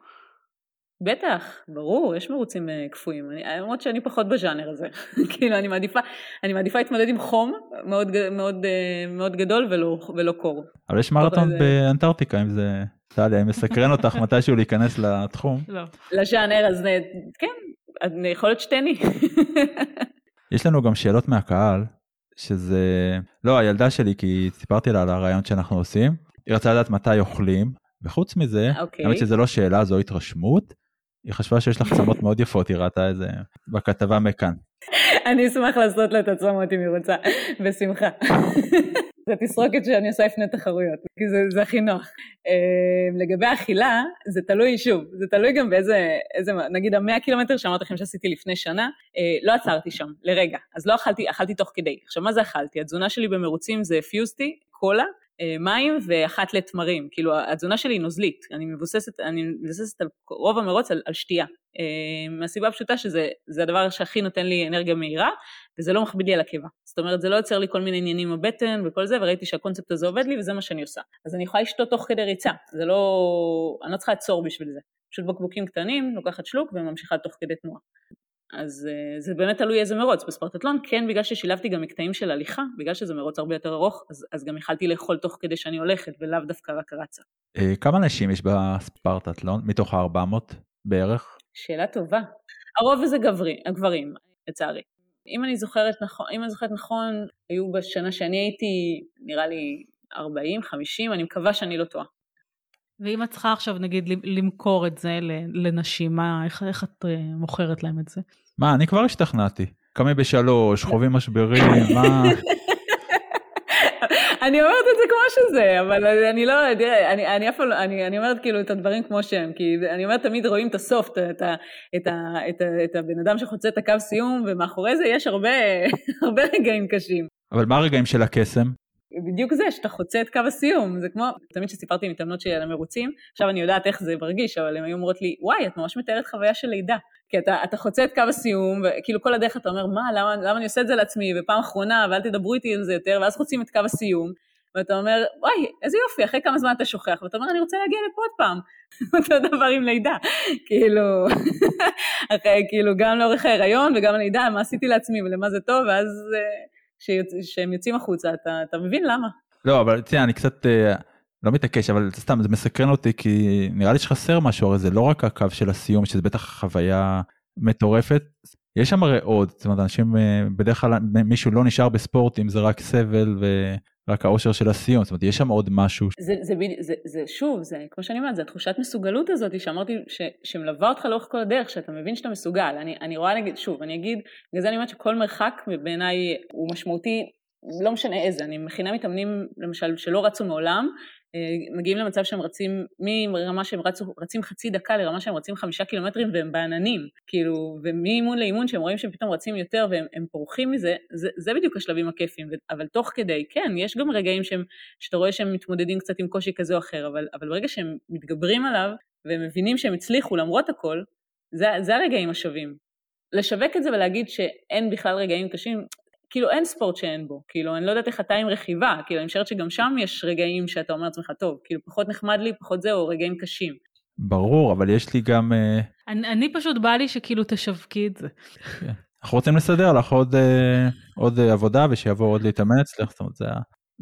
בטח, ברור, יש מרוצים קפואים, למרות שאני פחות בז'אנר הזה, (laughs) כאילו אני מעדיפה, אני מעדיפה להתמודד עם חום מאוד, מאוד, מאוד גדול ולא, ולא קור. אבל יש מרתון באנטארקטיקה אם זה, טליה, אם מסקרן אותך מתישהו להיכנס לתחום. לא. לז'אנר, אז כן, יכול להיות שתני. יש לנו גם שאלות מהקהל, שזה, לא, הילדה שלי, כי סיפרתי לה על הרעיון שאנחנו עושים, היא רצה לדעת מתי אוכלים, וחוץ מזה, אוקיי. האמת שזה לא שאלה, זו התרשמות, היא חשבה שיש לך עצמות מאוד יפות, היא ראתה את זה בכתבה מכאן. אני אשמח לעשות לה את עצמות אם היא רוצה, בשמחה. זה תסרוקת שאני עושה לפני תחרויות, כי זה, זה הכי נוח. לגבי אכילה, זה תלוי שוב, זה תלוי גם באיזה, איזה, נגיד המאה קילומטר שאמרתי לכם שעשיתי לפני שנה, לא עצרתי שם, לרגע, אז לא אכלתי, אכלתי תוך כדי. עכשיו מה זה אכלתי? התזונה שלי במרוצים זה פיוסטי, קולה, מים ואחת לתמרים, כאילו התזונה שלי היא נוזלית, אני מבוססת, אני מבוססת על רוב המרוץ על, על שתייה, מהסיבה הפשוטה שזה הדבר שהכי נותן לי אנרגיה מהירה, וזה לא מכביד לי על הקיבה, זאת אומרת זה לא יוצר לי כל מיני עניינים בבטן וכל זה, וראיתי שהקונספט הזה עובד לי וזה מה שאני עושה, אז אני יכולה לשתות תוך כדי ריצה, זה לא, אני לא צריכה לעצור בשביל זה, פשוט בקבוקים קטנים, לוקחת שלוק וממשיכה תוך כדי תנועה. אז זה באמת תלוי איזה מרוץ, בספרטטלון כן בגלל ששילבתי גם מקטעים של הליכה, בגלל שזה מרוץ הרבה יותר ארוך, אז, אז גם יכלתי לאכול תוך כדי שאני הולכת ולאו דווקא רק רצה. כמה נשים יש בספרטטלון מתוך ה-400 בערך? שאלה טובה. הרוב זה גברים, הגברים, לצערי. אם אני זוכרת נכון, אם אני זוכרת נכון, היו בשנה שאני הייתי, נראה לי 40, 50, אני מקווה שאני לא טועה. ואם את צריכה עכשיו נגיד למכור את זה לנשים, מה, איך, איך את מוכרת להם את זה? מה, אני כבר השתכנעתי. קמים בשלוש, חווים משברים, מה... (laughs) אני אומרת את זה כמו שזה, אבל אני לא, תראה, אני, אני אף פעם, אני, אני אומרת כאילו את הדברים כמו שהם, כי אני אומרת תמיד רואים את הסוף, את, את, את, את, את הבן אדם שחוצה את הקו סיום, ומאחורי זה יש הרבה, (laughs) הרבה רגעים קשים. אבל מה הרגעים של הקסם? בדיוק זה, שאתה חוצה את קו הסיום, זה כמו, תמיד כשסיפרתי עם מתאמנות שלי על המרוצים, עכשיו אני יודעת איך זה מרגיש, אבל הן היו אומרות לי, וואי, את ממש מתארת חוויה של לידה. כי אתה, אתה חוצה את קו הסיום, וכאילו כל הדרך אתה אומר, מה, למה, למה אני עושה את זה לעצמי, ופעם אחרונה, ואל תדברו איתי על זה יותר, ואז חוצים את קו הסיום, ואתה אומר, וואי, איזה יופי, אחרי כמה זמן אתה שוכח, ואתה אומר, אני רוצה להגיע לפה עוד פעם. (laughs) אותו דבר עם לידה, כאילו, (laughs) אחרי, כאילו, גם לאורך ההיריון וגם לידה, מה עשיתי לעצמי ולמה זה טוב, ואז כשהם יוצאים החוצה, אתה, אתה מבין למה. לא, אבל תראה, אני קצת אה, לא מתעקש, אבל סתם, זה מסקרן אותי, כי נראה לי שחסר משהו, הרי זה לא רק הקו של הסיום, שזה בטח חוויה מטורפת. יש שם הרי עוד, זאת אומרת, אנשים, אה, בדרך כלל מישהו לא נשאר בספורט אם זה רק סבל ורק האושר של הסיום, זאת אומרת, יש שם עוד משהו. זה, זה, זה, זה שוב, זה כמו שאני אומרת, זה התחושת מסוגלות הזאת שאמרתי, ש, שמלווה אותך לאורך כל הדרך, שאתה מבין שאתה מסוגל. אני, אני רואה, נגיד, שוב, אני אגיד, בגלל זה אני אומרת שכל מרחק בעיניי הוא משמעותי, לא משנה איזה, אני מכינה מתאמנים, למשל, שלא רצו מעולם, מגיעים למצב שהם רצים, מרמה שהם רצו, רצים חצי דקה לרמה שהם רצים חמישה קילומטרים והם בעננים, כאילו, ומאימון לאימון שהם רואים שהם פתאום רצים יותר והם פורחים מזה, זה, זה בדיוק השלבים הכיפים, אבל תוך כדי, כן, יש גם רגעים שהם, שאתה רואה שהם מתמודדים קצת עם קושי כזה או אחר, אבל, אבל ברגע שהם מתגברים עליו והם מבינים שהם הצליחו למרות הכל, זה, זה הרגעים השווים. לשווק את זה ולהגיד שאין בכלל רגעים קשים, כאילו אין ספורט שאין בו, כאילו אני לא יודעת איך אתה עם רכיבה, כאילו אני חושבת שגם שם יש רגעים שאתה אומר לעצמך, טוב, כאילו פחות נחמד לי, פחות זהו, רגעים קשים. ברור, אבל יש לי גם... אני, אני פשוט בא לי שכאילו תשווקי את זה. אנחנו רוצים לסדר לך עוד, עוד עבודה ושיבואו עוד להתאמץ, זאת אומרת, זה,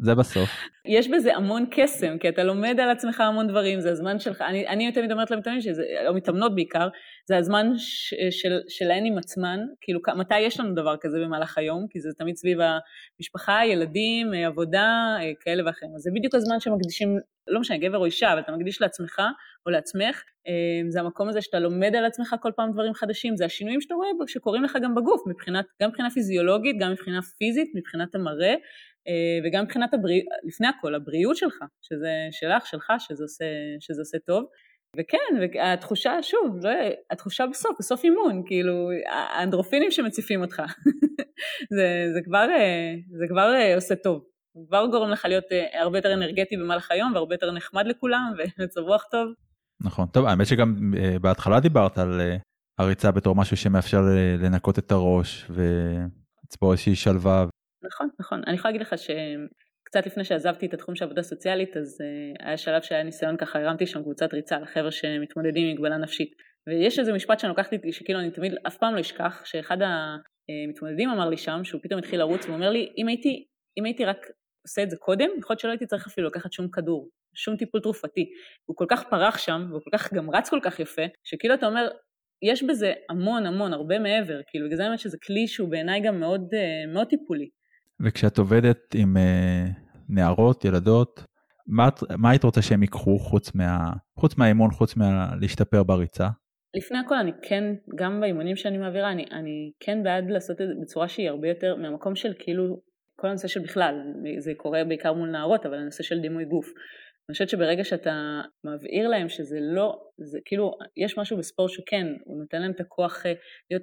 זה בסוף. יש בזה המון קסם, כי אתה לומד על עצמך המון דברים, זה הזמן שלך, אני, אני תמיד אומרת למתאמנים, או מתאמנות בעיקר, זה הזמן ש, של, שלהן עם עצמן, כאילו מתי יש לנו דבר כזה במהלך היום, כי זה תמיד סביב המשפחה, ילדים, עבודה, כאלה ואחרים, אז זה בדיוק הזמן שמקדישים, לא משנה, גבר או אישה, אבל אתה מקדיש לעצמך או לעצמך, זה המקום הזה שאתה לומד על עצמך כל פעם דברים חדשים, זה השינויים שאתה רואה שקורים לך גם בגוף, מבחינת, גם מבחינה פיזיולוגית, גם מבחינה פיזית, מבחינת המראה, וגם מבחינת הבריאות, לפני הכל, הבריאות שלך, שזה שלך, שלך, שזה עושה, שזה עושה טוב. וכן, והתחושה, שוב, לא, התחושה בסוף, בסוף אימון, כאילו, האנדרופינים שמציפים אותך, (laughs) זה, זה, כבר, זה כבר עושה טוב. זה כבר גורם לך להיות הרבה יותר אנרגטי במהלך היום והרבה יותר נחמד לכולם (laughs) ומצב רוח טוב. נכון, טוב, האמת שגם בהתחלה דיברת על הריצה בתור משהו שמאפשר לנקות את הראש ולצפור איזושהי שלווה. נכון, נכון. אני יכולה להגיד לך שקצת לפני שעזבתי את התחום של עבודה סוציאלית, אז uh, היה שלב שהיה ניסיון ככה, הרמתי שם קבוצת ריצה לחבר'ה שמתמודדים עם מגבלה נפשית. ויש איזה משפט שאני לוקחת איתי, שכאילו אני תמיד, אף פעם לא אשכח, שאחד המתמודדים אמר לי שם, שהוא פתאום התחיל לרוץ, והוא אומר לי, אם הייתי, אם הייתי רק עושה את זה קודם, יכול להיות שלא הייתי צריך אפילו לקחת שום כדור, שום טיפול תרופתי. הוא כל כך פרח שם, והוא כל כך גם רץ כל כך יפה, שכאילו אתה אומר, יש בזה המון המון, הרבה מעבר, כאילו בגלל זה אני אומרת שזה כלי שהוא בעיניי גם מאוד, אה, מאוד טיפולי. וכשאת עובדת עם אה, נערות, ילדות, מה, מה היית רוצה שהם ייקחו חוץ, מה, חוץ מהאימון, חוץ מלהשתפר בריצה? לפני הכל אני כן, גם באימונים שאני מעבירה, אני, אני כן בעד לעשות את זה בצורה שהיא הרבה יותר מהמקום של כאילו, כל הנושא של בכלל, זה קורה בעיקר מול נערות, אבל הנושא של דימוי גוף. אני חושבת שברגע שאתה מבהיר להם שזה לא, זה כאילו, יש משהו בספורט שכן, הוא נותן להם את הכוח אה, להיות,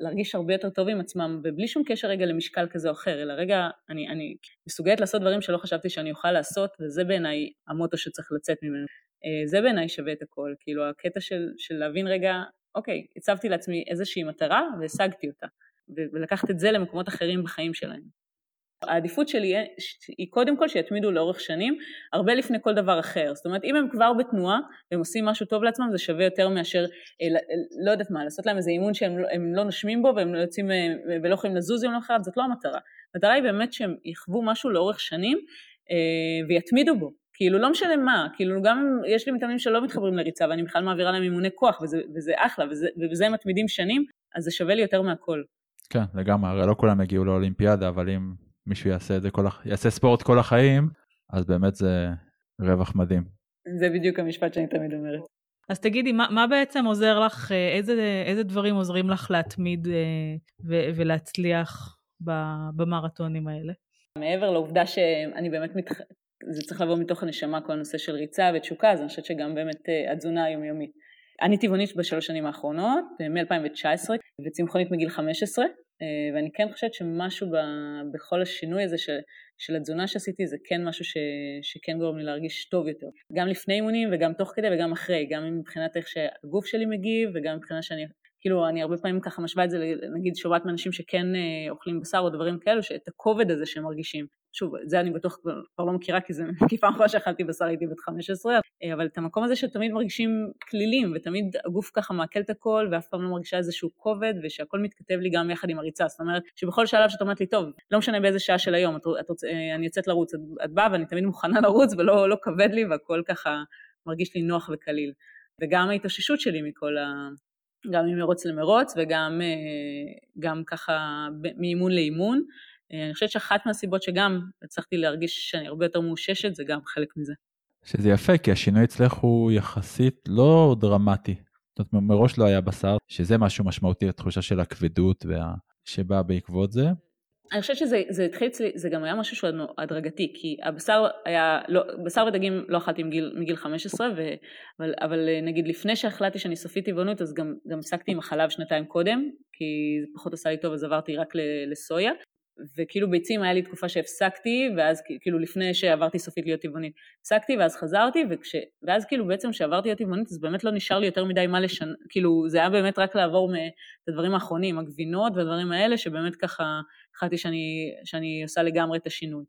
להרגיש הרבה יותר טוב עם עצמם, ובלי שום קשר רגע למשקל כזה או אחר, אלא רגע, אני, אני מסוגלת לעשות דברים שלא חשבתי שאני אוכל לעשות, וזה בעיניי המוטו שצריך לצאת ממנו. אה, זה בעיניי שווה את הכל, כאילו הקטע של, של להבין רגע, אוקיי, הצבתי לעצמי איזושהי מטרה והשגתי אותה, ולקחת את זה למקומות אחרים בחיים שלהם. העדיפות שלי היא קודם כל שיתמידו לאורך שנים, הרבה לפני כל דבר אחר. זאת אומרת, אם הם כבר בתנועה והם עושים משהו טוב לעצמם, זה שווה יותר מאשר, אה, לא יודעת מה, לעשות להם איזה אימון שהם לא, לא נושמים בו והם לא יוצאים אה, ולא יכולים לזוז יום אחד, זאת לא המטרה. המטרה היא באמת שהם יחוו משהו לאורך שנים אה, ויתמידו בו. כאילו לא משנה מה, כאילו גם יש לי מתאמנים שלא מתחברים לריצה ואני בכלל מעבירה להם אימוני כוח וזה, וזה אחלה וזה, ובזה הם מתמידים שנים, אז זה שווה לי יותר מהכל. כן, לגמרי, הרי לא כולם יגיעו לאולימפיאדה, אבל אם מישהו יעשה את זה כל, יעשה ספורט כל החיים, אז באמת זה רווח מדהים. זה בדיוק המשפט שאני תמיד אומרת. אז תגידי, מה, מה בעצם עוזר לך, אה, איזה, איזה דברים עוזרים לך להתמיד אה, ו, ולהצליח במרתונים האלה? מעבר לעובדה שאני באמת, מתח... זה צריך לבוא מתוך הנשמה, כל הנושא של ריצה ותשוקה, אז אני חושבת שגם באמת אה, התזונה היומיומית. אני טבעונית בשלוש שנים האחרונות, מ-2019, וצמחונית מגיל 15, אה, ואני כן חושבת שמשהו ב, בכל השינוי הזה של, של התזונה שעשיתי זה כן משהו ש, שכן גורם לי להרגיש טוב יותר. גם לפני אימונים וגם תוך כדי וגם אחרי, גם מבחינת איך שהגוף שלי מגיב וגם מבחינת שאני, כאילו אני הרבה פעמים ככה משווה את זה נגיד שומעת מאנשים שכן אה, אוכלים בשר או דברים כאלו, שאת הכובד הזה שהם מרגישים. שוב, את זה אני בטוח כבר לא מכירה כי זה (laughs) פעם אחרונה שאכלתי בשר הייתי בת 15, אה, אבל את המקום הזה שתמיד מרגישים כלילים ותמיד הגוף ככה מעכל את הכל ואף פעם לא מרגישה איזשהו כובד ושהכל מתכתב לי גם יחד עם הריצה, זאת אומרת שבכל שלב שאת אומרת לי טוב, לא משנה באיזה שעה של היום, את, את, את, אה, אני יוצאת לרוץ, את, את באה ואני תמיד מוכנה (laughs) לרוץ ולא לא כבד לי והכל ככה מרגיש לי נוח וקליל. וגם ההתאוששות שלי מכל ה... גם ממרוץ למרוץ וגם אה, ככה מאימון לאימון. אה, אני חושבת שאחת מהסיבות שגם הצלחתי להרגיש שאני הרבה יותר מאוששת זה גם חלק מזה. שזה יפה כי השינוי אצלך הוא יחסית לא דרמטי. זאת אומרת מראש לא היה בשר שזה משהו משמעותי לתחושה של הכבדות וה... שבא בעקבות זה. אני חושבת שזה התחיל אצלי, זה גם היה משהו שהוא הדרגתי, כי הבשר היה, לא, בשר ודגים לא אכלתי מגיל, מגיל 15, ו, אבל, אבל נגיד לפני שהחלטתי שאני סופית טבעונות, אז גם, גם הפסקתי עם החלב שנתיים קודם, כי זה פחות עשה לי טוב, אז עברתי רק לסויה, וכאילו ביצים היה לי תקופה שהפסקתי, ואז כאילו לפני שעברתי סופית להיות טבעונית, הפסקתי ואז חזרתי, וכש, ואז כאילו בעצם כשעברתי להיות טבעונית אז באמת לא נשאר לי יותר מדי מה לשנות, כאילו זה היה באמת רק לעבור את הדברים האחרונים, הגבינות והדברים האלה, שבאמת ככה החלטתי שאני, שאני עושה לגמרי את השינוי.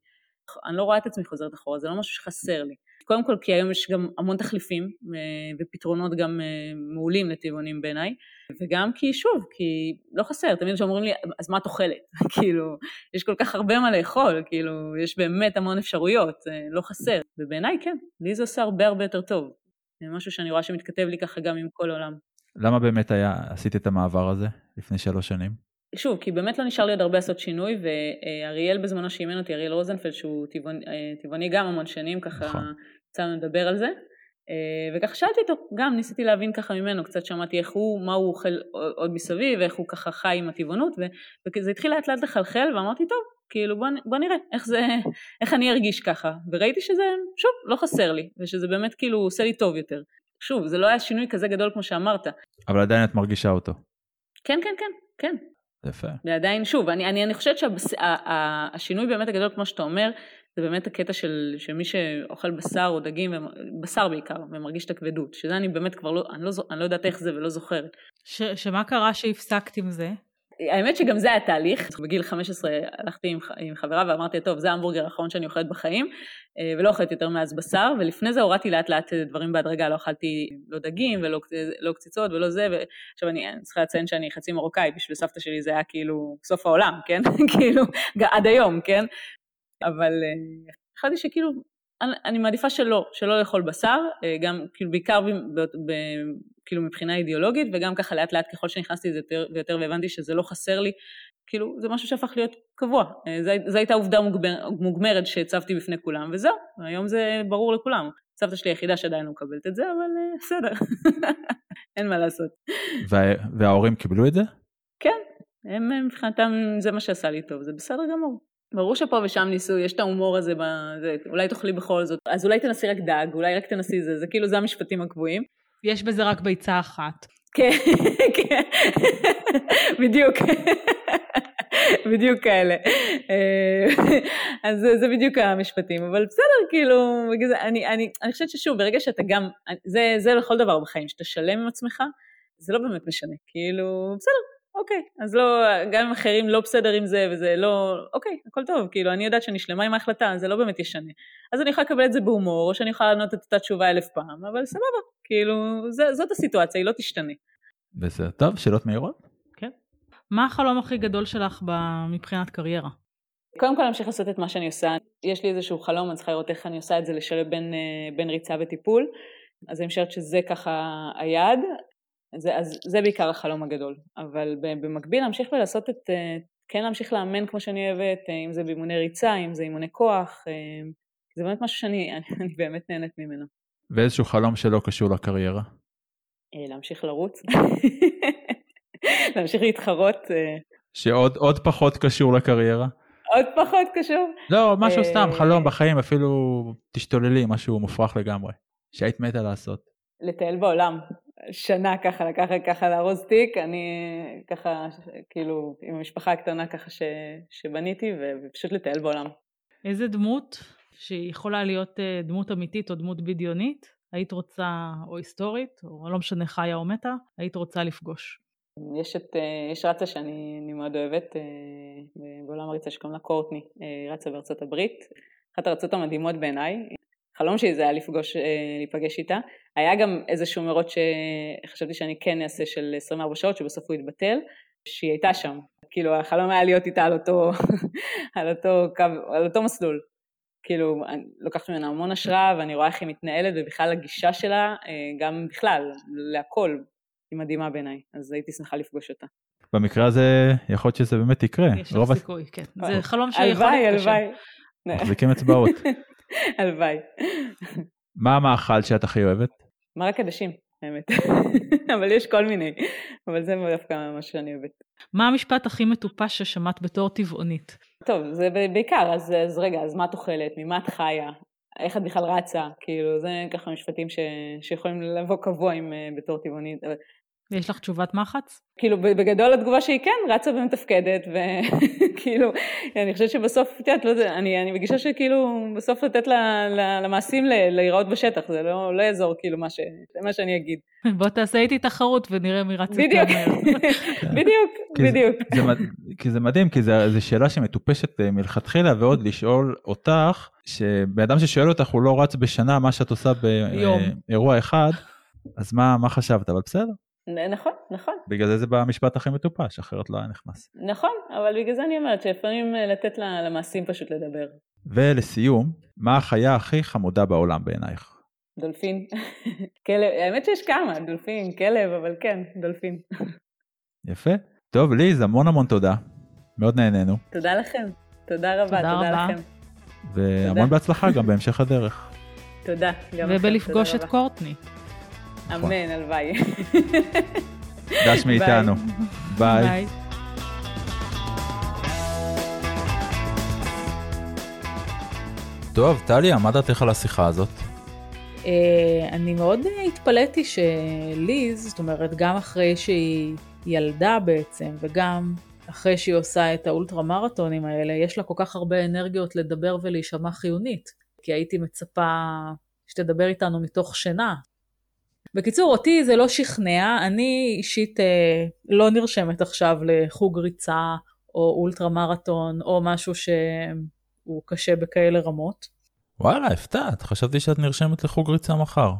אני לא רואה את עצמי חוזרת אחורה, זה לא משהו שחסר לי. קודם כל כי היום יש גם המון תחליפים אה, ופתרונות גם אה, מעולים לטבעונים בעיניי, וגם כי שוב, כי לא חסר, תמיד כשאומרים לי, אז מה את אוכלת? (laughs) כאילו, יש כל כך הרבה מה לאכול, כאילו, יש באמת המון אפשרויות, אה, לא חסר. ובעיניי כן, לי זה עושה הרבה הרבה יותר טוב. זה משהו שאני רואה שמתכתב לי ככה גם עם כל העולם. למה באמת היה, עשית את המעבר הזה לפני שלוש שנים? שוב, כי באמת לא נשאר לי עוד הרבה לעשות שינוי, ואריאל בזמנו שאימן אותי, אריאל רוזנפלד, שהוא טבעוני, טבעוני גם המון שנים, ככה נכון. יצאנו לדבר על זה. אה, וככה שאלתי אותו, גם ניסיתי להבין ככה ממנו, קצת שמעתי איך הוא, מה הוא אוכל עוד מסביב, ואיך הוא ככה חי עם הטבעונות, וזה התחיל לאט לאט לחלחל, ואמרתי, טוב, כאילו בוא, בוא נראה איך זה, איך אני ארגיש ככה, וראיתי שזה, שוב, לא חסר לי, ושזה באמת כאילו עושה לי טוב יותר. שוב, זה לא היה שינוי כזה גדול כמו שאמרת. אבל עדיין את מרגישה אותו. כן, כן, כן, כן. יפה. ועדיין, שוב, אני, אני, אני חושבת שהשינוי באמת הגדול, כמו שאתה אומר, זה באמת הקטע של שמי שאוכל בשר או דגים, בשר בעיקר, ומרגיש את הכבדות, שזה אני באמת כבר לא, אני לא, אני לא יודעת איך זה ולא זוכרת. ש, שמה קרה שהפסקת עם זה? האמת שגם זה היה תהליך, בגיל 15 הלכתי עם, עם חברה ואמרתי, טוב, זה ההמבורגר האחרון שאני אוכלת בחיים, אה, ולא אוכלת יותר מאז בשר, ולפני זה הורדתי לאט לאט דברים בהדרגה, לא אכלתי לא דגים ולא לא קציצות ולא זה, ועכשיו אני, אני צריכה לציין שאני חצי מרוקאי, בשביל סבתא שלי זה היה כאילו סוף העולם, כן? (laughs) כאילו, עד היום, כן? אבל אה, החלטתי שכאילו, אני, אני מעדיפה שלא, שלא לאכול בשר, אה, גם כאילו בעיקר ב, ב, ב, כאילו מבחינה אידיאולוגית, וגם ככה לאט לאט ככל שנכנסתי לזה יותר ויותר והבנתי שזה לא חסר לי, כאילו זה משהו שהפך להיות קבוע, אה, זו הייתה עובדה מוגבר, מוגמרת שהצבתי בפני כולם, וזהו, היום זה ברור לכולם. סבתא שלי היחידה שעדיין לא מקבלת את זה, אבל בסדר, (laughs) אין מה לעשות. וה, וההורים קיבלו את זה? כן, הם מבחינתם זה מה שעשה לי טוב, זה בסדר גמור. ברור שפה ושם ניסו, יש את ההומור הזה, בזה, אולי תאכלי בכל זאת, אז אולי תנסי רק דג, אולי רק תנסי זה, זה כאילו זה המשפטים הקבועים. יש בזה רק ביצה אחת. כן, (laughs) כן, בדיוק, בדיוק כאלה. אה, אז זה, זה בדיוק המשפטים, אבל בסדר, כאילו, אני, אני, אני חושבת ששוב, ברגע שאתה גם, זה, זה לכל דבר בחיים, שאתה שלם עם עצמך, זה לא באמת משנה, כאילו, בסדר, אוקיי, אז לא, גם אם אחרים לא בסדר עם זה וזה לא, אוקיי, הכל טוב, כאילו אני יודעת שאני שלמה עם ההחלטה, זה לא באמת ישנה. אז אני יכולה לקבל את זה בהומור, או שאני יכולה לענות את אותה תשובה אלף פעם, אבל סבבה, כאילו, זה, זאת הסיטואציה, היא לא תשתנה. בסדר, טוב, שאלות מהירות? כן. מה החלום הכי גדול שלך מבחינת קריירה? קודם כל להמשיך לעשות את מה שאני עושה. יש לי איזשהו חלום, אני צריכה לראות איך אני עושה את זה, לשלב בין, אה, בין ריצה וטיפול. אז אני חושבת שזה ככה היעד. זה, אז זה בעיקר החלום הגדול, אבל במקביל להמשיך ולעשות את, אה, כן להמשיך לאמן כמו שאני אוהבת, אה, אם זה באימוני ריצה, אם זה אימוני כוח, אה, זה באמת משהו שאני אני, (laughs) אני באמת נהנית ממנו. ואיזשהו חלום שלא קשור לקריירה? להמשיך לרוץ, (laughs) להמשיך להתחרות. שעוד פחות קשור לקריירה? עוד פחות קשור? לא, משהו סתם, חלום בחיים, אפילו תשתוללי, משהו מופרך לגמרי, שהיית מתה לעשות. לטייל בעולם, שנה ככה לקחת ככה לארוז תיק, אני ככה כאילו עם המשפחה הקטנה ככה ש, שבניתי ופשוט לטייל בעולם. איזה דמות שיכולה להיות אה, דמות אמיתית או דמות בדיונית, היית רוצה, או היסטורית, או לא משנה חיה או מתה, היית רוצה לפגוש? יש, את, אה, יש רצה שאני מאוד אוהבת, אה, בעולם הריצה שקוראים לה קורטני, רצה בארצות הברית, אחת הרצות המדהימות בעיניי, חלום שלי זה היה לפגוש, אה, להיפגש איתה. היה גם איזשהו מרוץ שחשבתי שאני כן אעשה של 24 שעות, שבסוף הוא התבטל, שהיא הייתה שם. כאילו החלום היה להיות איתה על אותו, (laughs) על אותו קו, על אותו מסלול. כאילו, אני לוקחת ממנה המון השראה ואני רואה איך היא מתנהלת ובכלל הגישה שלה, אה, גם בכלל, להכל, היא מדהימה בעיניי, אז הייתי שמחה לפגוש אותה. במקרה הזה, יכול להיות שזה באמת יקרה. יש לך סיכוי, כן. זה חלום שיכול להתקשר. הלוואי, הלוואי. מחזיקים אצבעות. (laughs) הלוואי. מה המאכל שאת הכי אוהבת? מרק עדשים, האמת. אבל יש כל מיני, אבל זה דווקא מה שאני אוהבת. מה המשפט הכי מטופש ששמעת בתור טבעונית? טוב, זה בעיקר, אז, אז רגע, אז מה את אוכלת? ממה את חיה? איך את בכלל רצה? כאילו, זה ככה משפטים ש, שיכולים לבוא קבוע עם, אה, בתור טבעונית. ויש לך תשובת מחץ? כאילו בגדול התגובה שהיא כן, רצה ומתפקדת, וכאילו, (laughs) אני חושבת שבסוף, את יודעת, לא יודע, אני, אני מגישה שכאילו, בסוף לתת לה, לה, למעשים להיראות בשטח, זה לא, לא יעזור כאילו מה, ש, מה שאני אגיד. (laughs) בוא תעשה איתי תחרות ונראה מי רץ יותר מהר. (laughs) בדיוק, בדיוק. זה, כי זה מדהים, כי זו שאלה שמטופשת אה, מלכתחילה, ועוד לשאול אותך, שבן אדם ששואל אותך הוא לא רץ בשנה מה שאת עושה באירוע אה, אחד, אז מה, מה חשבת, אבל בסדר. נכון, נכון. בגלל זה זה במשפט הכי מטופש, אחרת לא היה נכנס. נכון, אבל בגלל זה אני אומרת שלפעמים אה, לתת למעשים פשוט לדבר. ולסיום, מה החיה הכי חמודה בעולם בעינייך? דולפין. (laughs) כלב, האמת שיש כמה, דולפין, כלב, אבל כן, דולפין. יפה. טוב, ליז, המון המון תודה. מאוד נהנינו. תודה לכם. תודה רבה, תודה, תודה לכם. והמון תודה. בהצלחה גם בהמשך הדרך. תודה. ובלפגוש את קורטני. נכון. אמן, הלוואי. דש מאיתנו. ביי. טוב, טליה, מה דעתך על השיחה הזאת? אה, אני מאוד התפלאתי שליז, זאת אומרת, גם אחרי שהיא ילדה בעצם, וגם אחרי שהיא עושה את האולטרה מרתונים האלה, יש לה כל כך הרבה אנרגיות לדבר ולהישמע חיונית. כי הייתי מצפה שתדבר איתנו מתוך שינה. בקיצור, אותי זה לא שכנע, אני אישית אה, לא נרשמת עכשיו לחוג ריצה או אולטרה מרתון או משהו שהוא קשה בכאלה רמות. וואלה, הפתעת, חשבתי שאת נרשמת לחוג ריצה מחר.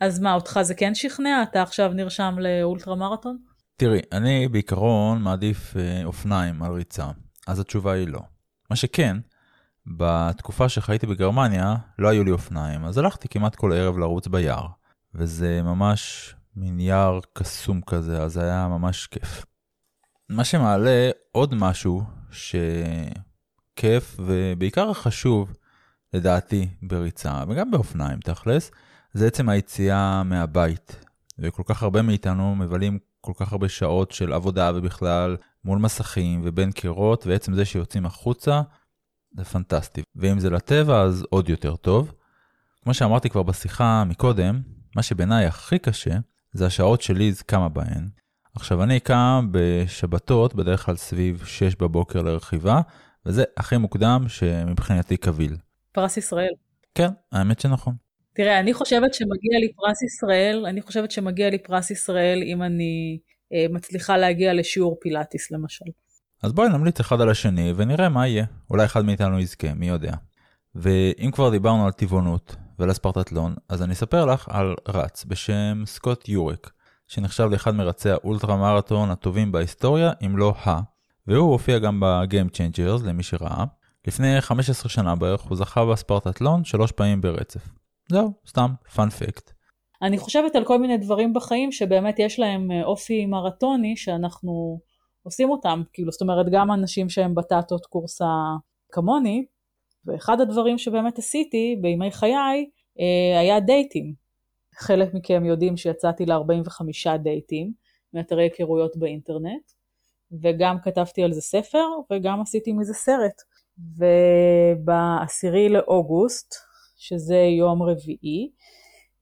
אז מה, אותך זה כן שכנע? אתה עכשיו נרשם לאולטרה מרתון? תראי, אני בעיקרון מעדיף אה, אופניים על ריצה, אז התשובה היא לא. מה שכן, בתקופה שחייתי בגרמניה לא היו לי אופניים, אז הלכתי כמעט כל ערב לרוץ ביער, וזה ממש מין יער קסום כזה, אז זה היה ממש כיף. מה שמעלה עוד משהו שכיף ובעיקר חשוב לדעתי בריצה וגם באופניים תכלס, זה עצם היציאה מהבית. וכל כך הרבה מאיתנו מבלים כל כך הרבה שעות של עבודה ובכלל מול מסכים ובין קירות, ועצם זה שיוצאים החוצה זה פנטסטי. ואם זה לטבע אז עוד יותר טוב. כמו שאמרתי כבר בשיחה מקודם, מה שבעיניי הכי קשה זה השעות שליז קמה בהן. עכשיו אני קם בשבתות בדרך כלל סביב 6 בבוקר לרכיבה, וזה הכי מוקדם שמבחינתי קביל. פרס ישראל. כן, האמת שנכון. תראה, אני חושבת שמגיע לי פרס ישראל, אני חושבת שמגיע לי פרס ישראל אם אני אה, מצליחה להגיע לשיעור פילאטיס למשל. אז בואי נמליץ אחד על השני ונראה מה יהיה. אולי אחד מאיתנו יזכה, מי יודע. ואם כבר דיברנו על טבעונות ועל הספרטטלון, אז אני אספר לך על רץ בשם סקוט יורק, שנחשב לאחד מרצי האולטרה מרתון הטובים בהיסטוריה, אם לא ה, והוא הופיע גם ב Game Changers למי שראה. לפני 15 שנה בערך הוא זכה בספרטטלון שלוש פעמים ברצף. זהו, סתם, fun fact. אני חושבת על כל מיני דברים בחיים שבאמת יש להם אה, אופי מרתוני שאנחנו עושים אותם, כאילו, זאת אומרת, גם אנשים שהם בטטות כורסה כמוני, ואחד הדברים שבאמת עשיתי בימי חיי אה, היה דייטים. חלק מכם יודעים שיצאתי ל-45 דייטים מאתרי היכרויות באינטרנט, וגם כתבתי על זה ספר וגם עשיתי מזה סרט. ובעשירי לאוגוסט, שזה יום רביעי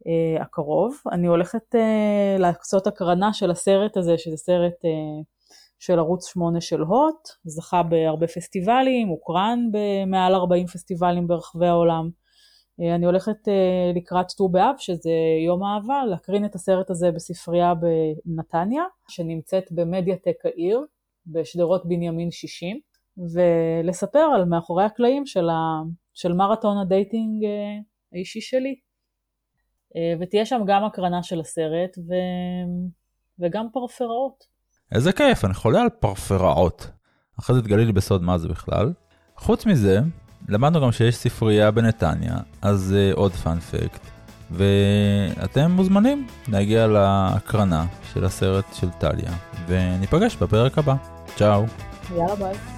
אה, הקרוב, אני הולכת אה, להקצות הקרנה של הסרט הזה, שזה סרט של ערוץ 8 של הוט, זכה בהרבה פסטיבלים, הוקרן במעל 40 פסטיבלים ברחבי העולם. אה, אני הולכת אה, לקראת ט"ו באב, שזה יום אהבה, להקרין את הסרט הזה בספרייה בנתניה, שנמצאת במדיאטק העיר, בשדרות בנימין 60, ולספר על מאחורי הקלעים של, ה... של מרתון ה dating אה, האישי שלי. ותהיה שם גם הקרנה של הסרט ו... וגם פרפראות. איזה כיף, אני חולה על פרפראות. אחרי זה תגלי לי בסוד מה זה בכלל. חוץ מזה, למדנו גם שיש ספרייה בנתניה, אז uh, עוד פאנפקט. ואתם מוזמנים להגיע להקרנה של הסרט של טליה, וניפגש בפרק הבא. צ'או. יאללה ביי.